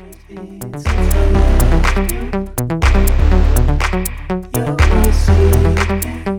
You're sleeping.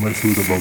Mas tudo bom.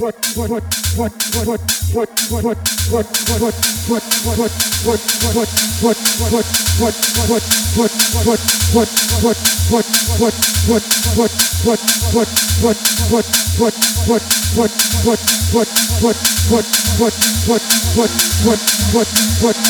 what what what what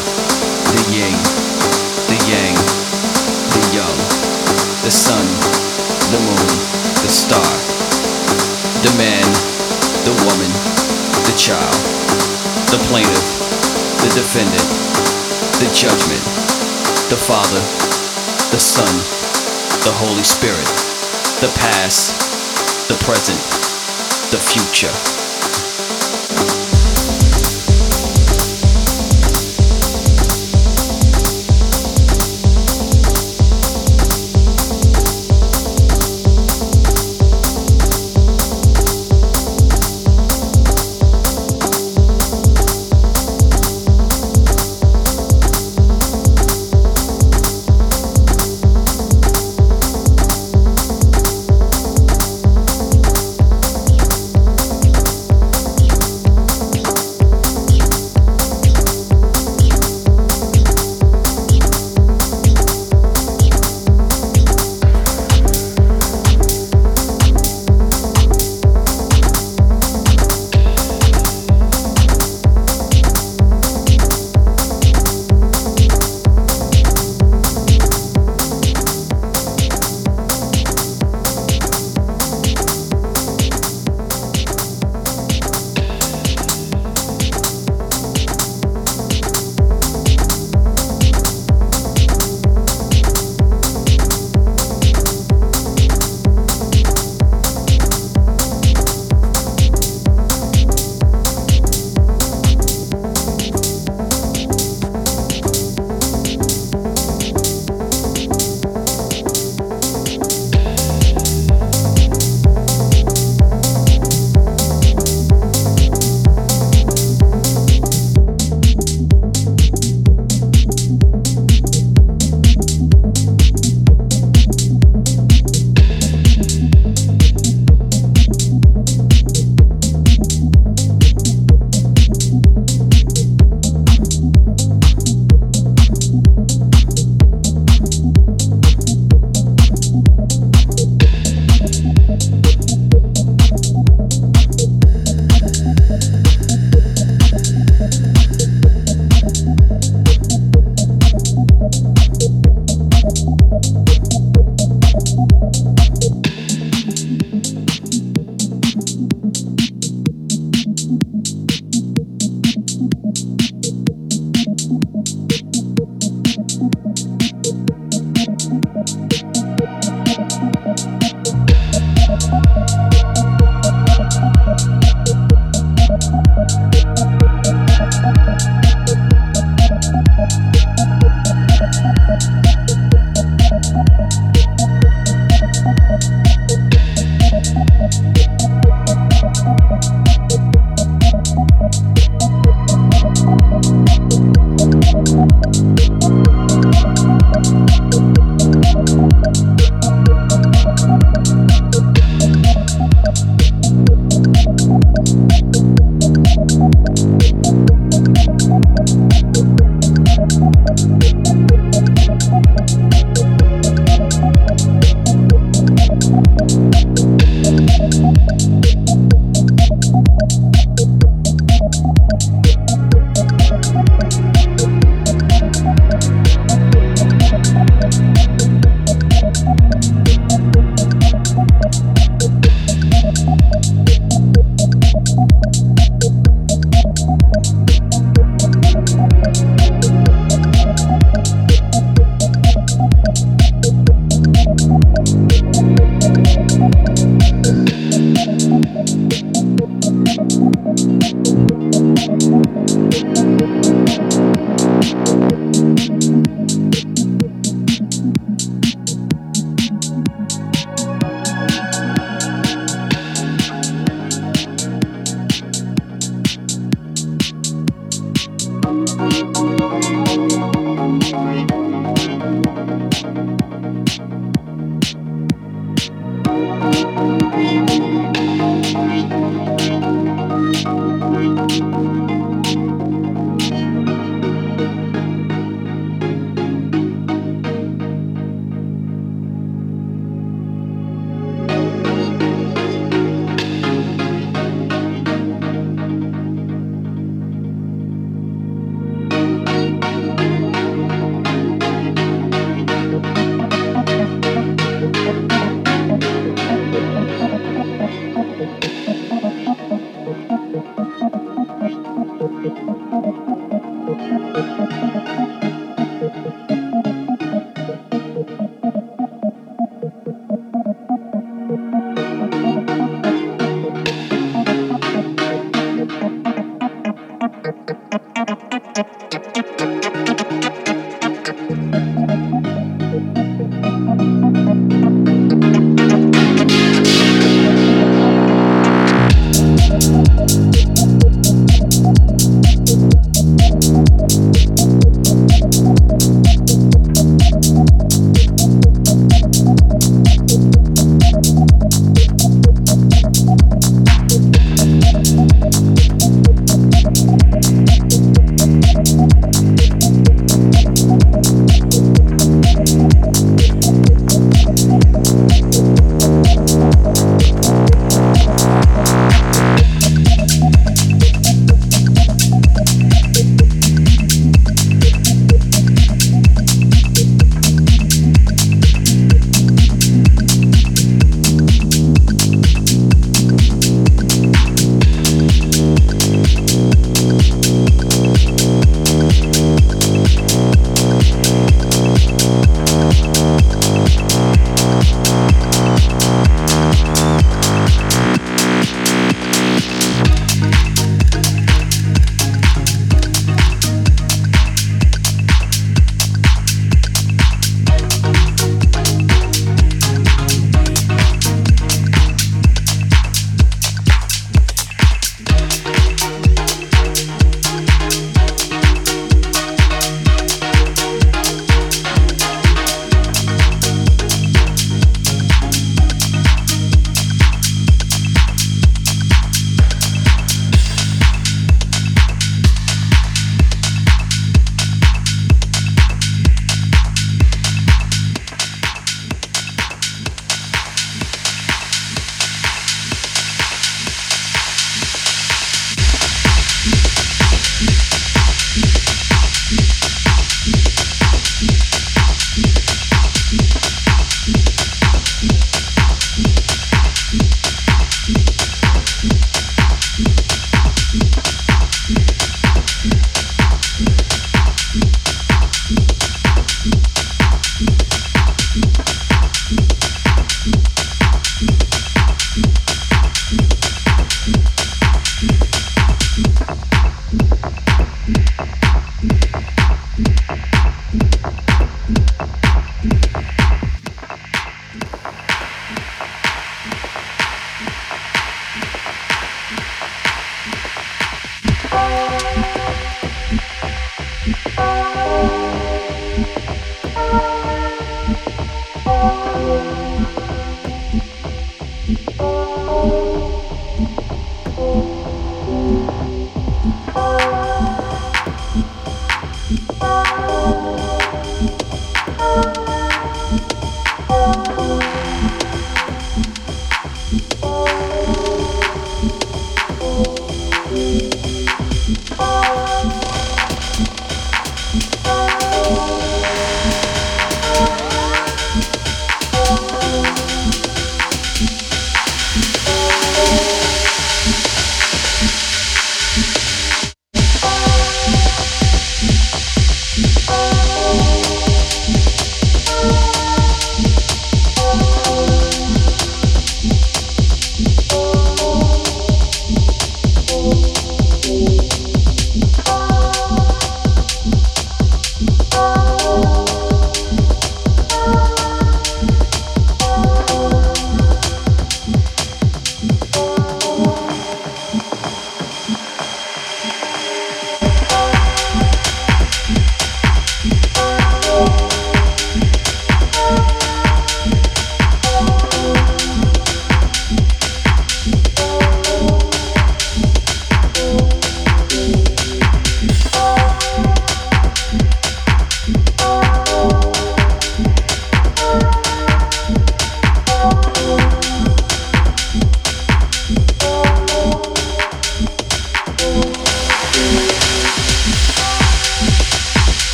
Star, the man, the woman, the child, the plaintiff, the defendant, the judgment, the Father, the Son, the Holy Spirit, the past, the present, the future.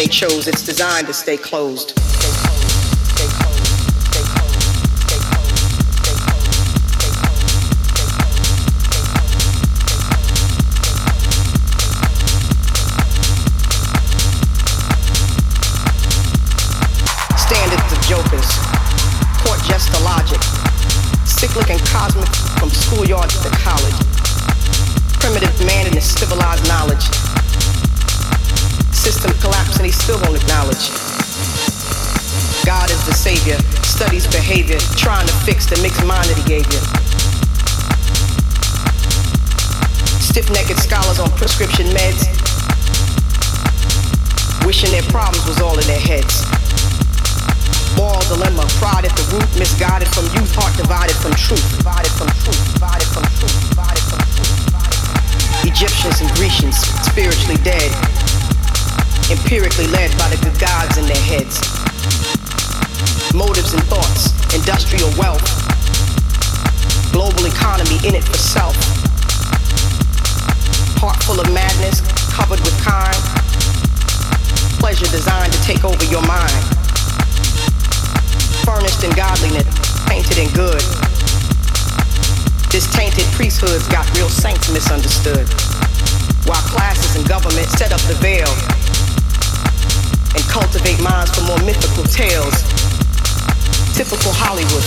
they chose. It's designed to stay closed.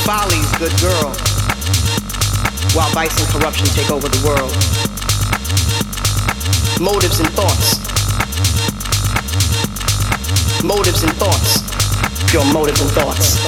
Folly's good girl, while vice and corruption take over the world. Motives and thoughts. Motives and thoughts. Your motives and thoughts.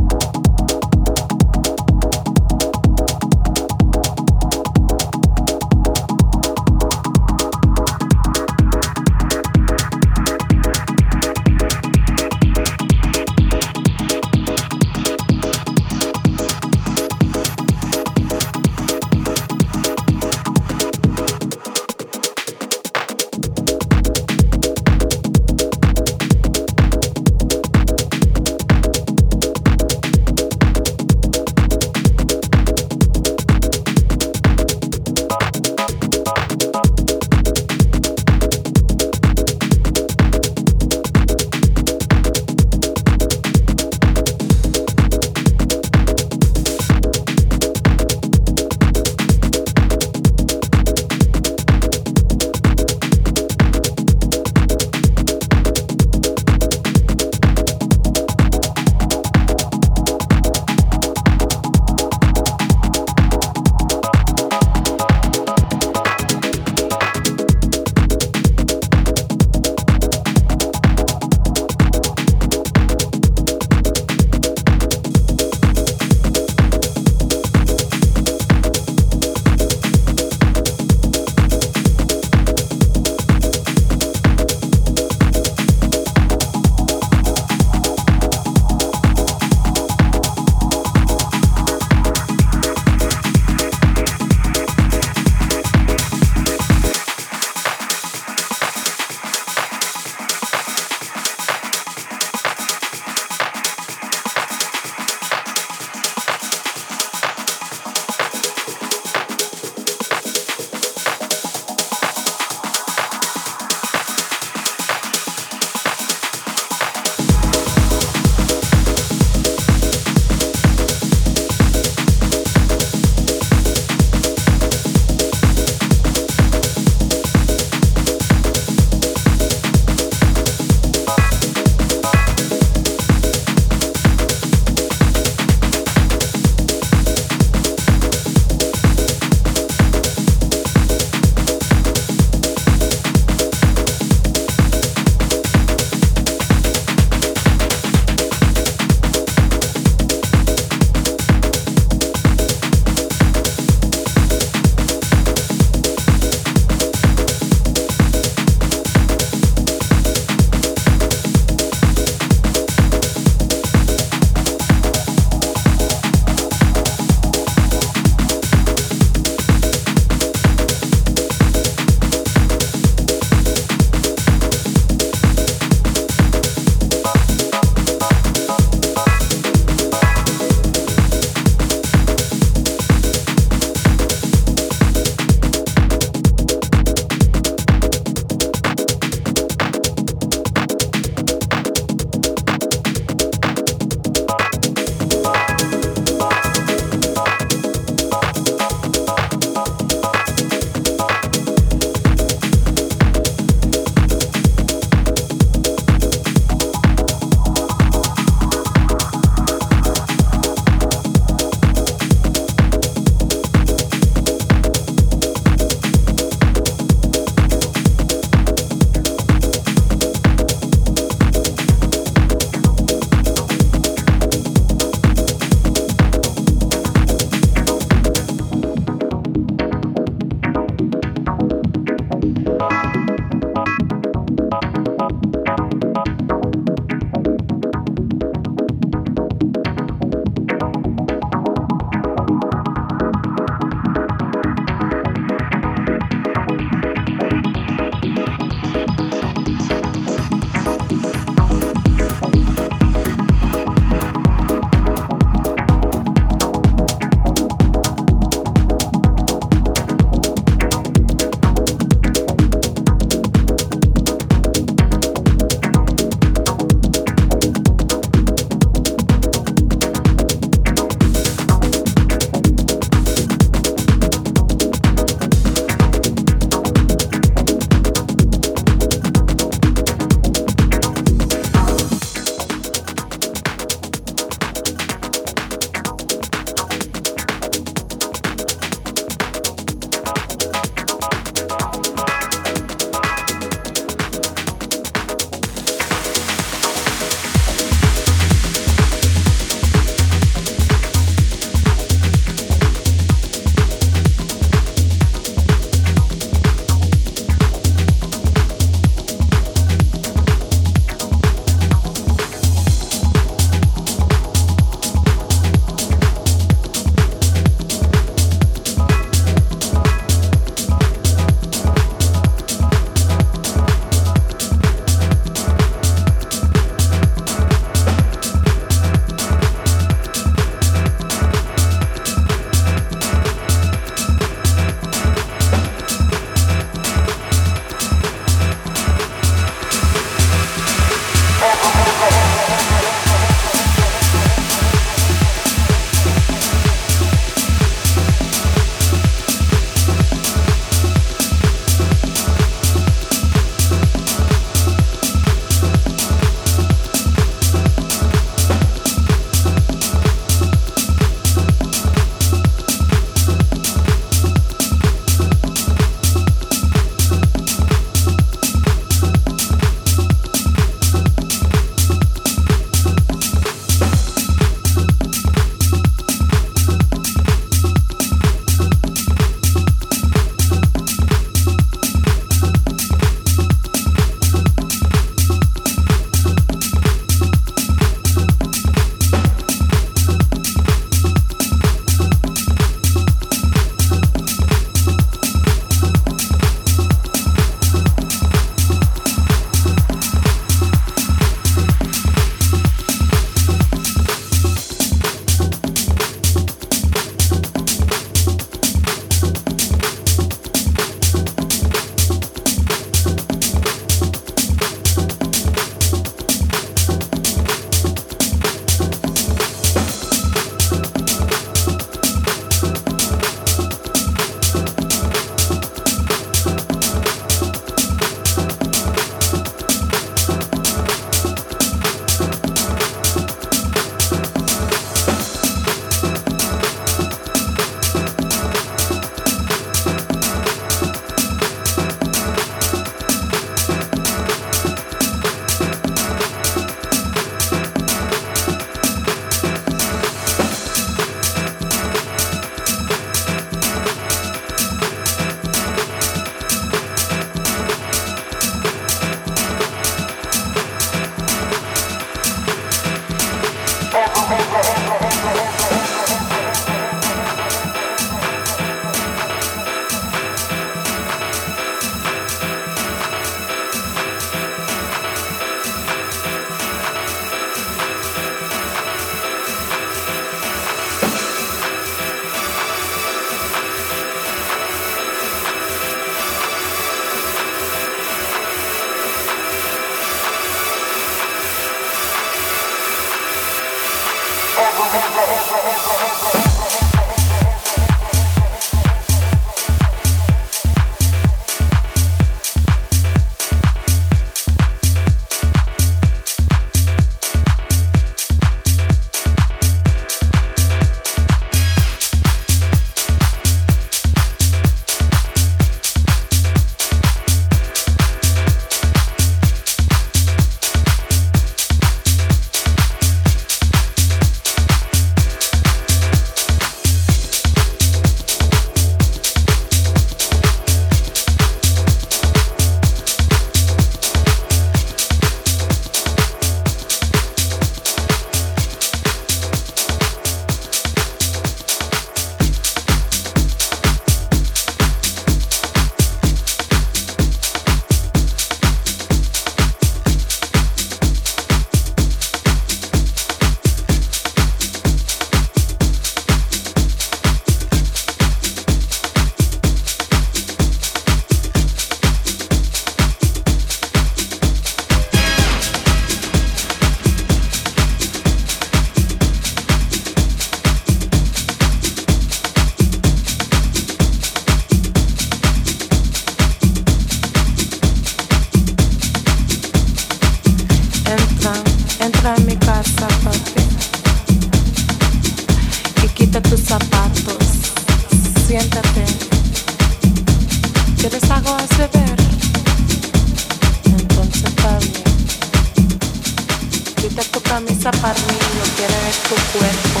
esta misa para mí, lo que es tu cuerpo.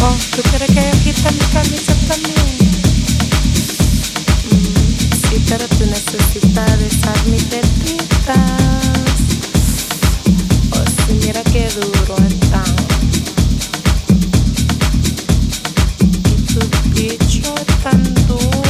Oh, oh, ¿tú quieres que yo quite mi camisa también? Mm, sí, pero tú necesitas besar mi tetitas. Oh, sí, mira qué duro está. Y tu bicho tan duro.